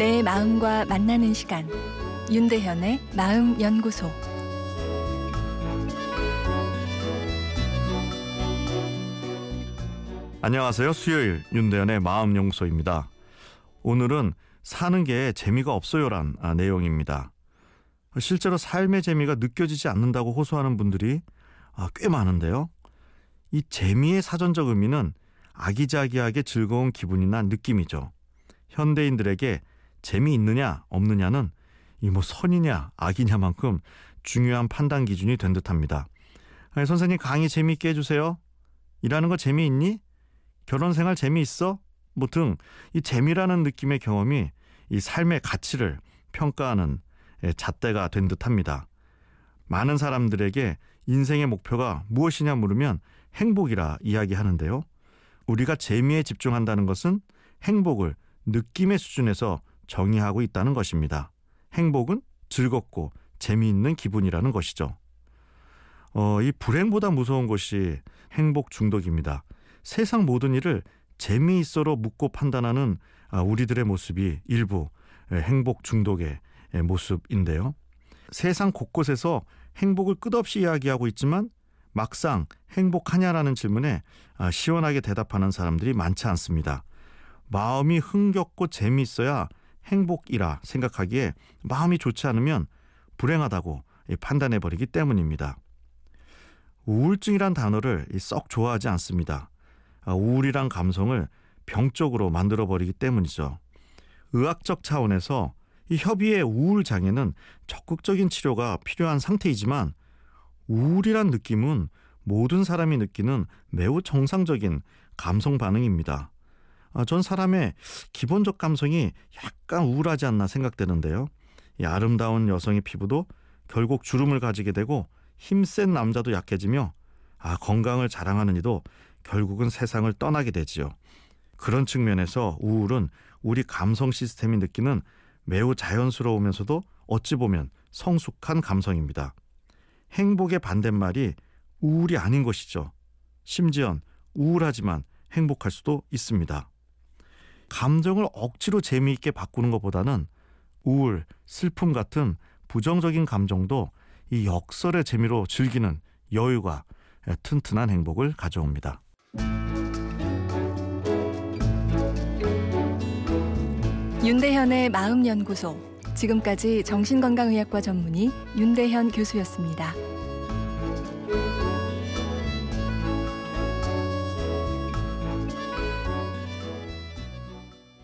나의 마음과 만나는 시간 윤대현의 마음 연구소 안녕하세요. 수요일 윤대현의 마음 연구소입니다. 오늘은 사는 게 재미가 없어요란 아, 내용입니다. 실제로 삶의 재미가 느껴지지 않는다고 호소하는 분들이 아, 꽤 많은데요. 이 재미의 사전적 의미는 아기자기하게 즐거운 기분이나 느낌이죠. 현대인들에게 재미있느냐 없느냐는 이 뭐 선이냐 악이냐만큼 중요한 판단 기준이 된 듯합니다. 아니, 선생님 강의 재미있게 해주세요. 일하는 거 재미있니? 결혼 생활 재미있어? 뭐 등 이 재미라는 느낌의 경험이 이 삶의 가치를 평가하는 예, 잣대가 된 듯합니다. 많은 사람들에게 인생의 목표가 무엇이냐 물으면 행복이라 이야기하는데요. 우리가 재미에 집중한다는 것은 행복을 느낌의 수준에서 정의하고 있다는 것입니다. 행복은 즐겁고 재미있는 기분이라는 것이죠. 어, 이 불행보다 무서운 것이 행복 중독입니다. 세상 모든 일을 재미있어로 묻고 판단하는 아, 우리들의 모습이 일부 행복 중독의 모습인데요. 세상 곳곳에서 행복을 끝없이 이야기하고 있지만 막상 행복하냐라는 질문에 아, 시원하게 대답하는 사람들이 많지 않습니다. 마음이 흥겹고 재미있어야 행복이라 생각하기에 마음이 좋지 않으면 불행하다고 판단해 버리기 때문입니다. 우울증이란 단어를 썩 좋아하지 않습니다. 아, 우울이란 감성을 병적으로 만들어 버리기 때문이죠. 의학적 차원에서 이 협의의 우울 장애는 적극적인 치료가 필요한 상태이지만 우울이란 느낌은 모든 사람이 느끼는 매우 정상적인 감성 반응입니다. 아, 전 사람의 기본적 감성이 약간 우울하지 않나 생각되는데요. 이 아름다운 여성의 피부도 결국 주름을 가지게 되고 힘센 남자도 약해지며 아, 건강을 자랑하는 이도 결국은 세상을 떠나게 되지요. 그런 측면에서 우울은 우리 감성 시스템이 느끼는 매우 자연스러우면서도 어찌 보면 성숙한 감성입니다. 행복의 반대말이 우울이 아닌 것이죠. 심지어 우울하지만 행복할 수도 있습니다. 감정을 억지로 재미있게 바꾸는 것보다는 우울, 슬픔 같은 부정적인 감정도 이 역설의 재미로 즐기는 여유가 튼튼한 행복을 가져옵니다. 윤대현의 마음연구소 지금까지 정신건강의학과 전문의 윤대현 교수였습니다.